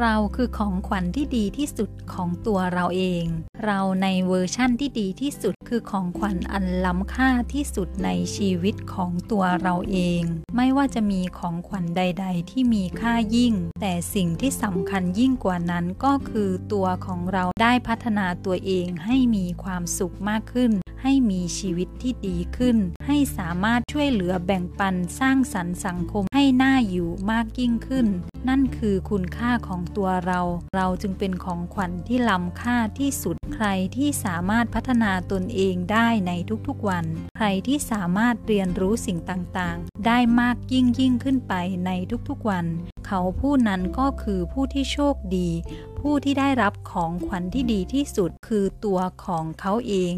เราคือของขวัญที่ดีที่สุดของตัวเราเอง เราในเวอร์ชั่นที่ดีที่สุดคือของขวัญอันล้ำค่าที่สุดในชีวิตของตัวเราเอง ไม่ว่าจะมีของขวัญใด ๆ ที่มีค่ายิ่ง แต่สิ่งที่สำคัญยิ่งกว่านั้นก็คือตัวของเราได้พัฒนาตัวเองให้มีความสุขมากขึ้น ให้มีชีวิตที่ดีขึ้น ให้สามารถช่วยเหลือแบ่งปันสร้างสรรค์สังคมให้น่าอยู่มากยิ่งขึ้น นั่นคือคุณค่าของตัวเรา เราจึงเป็นของขวัญที่ล้ำค่าที่สุด ใครที่สามารถพัฒนาตนเองได้ในทุกๆวัน ใครที่สามารถเรียนรู้สิ่งต่างๆ ได้มากยิ่งยิ่งขึ้นไปในทุกๆวัน เขาผู้นั้นก็คือผู้ที่โชคดี ผู้ที่ได้รับของขวัญที่ดีที่สุดคือตัวของเขาเอง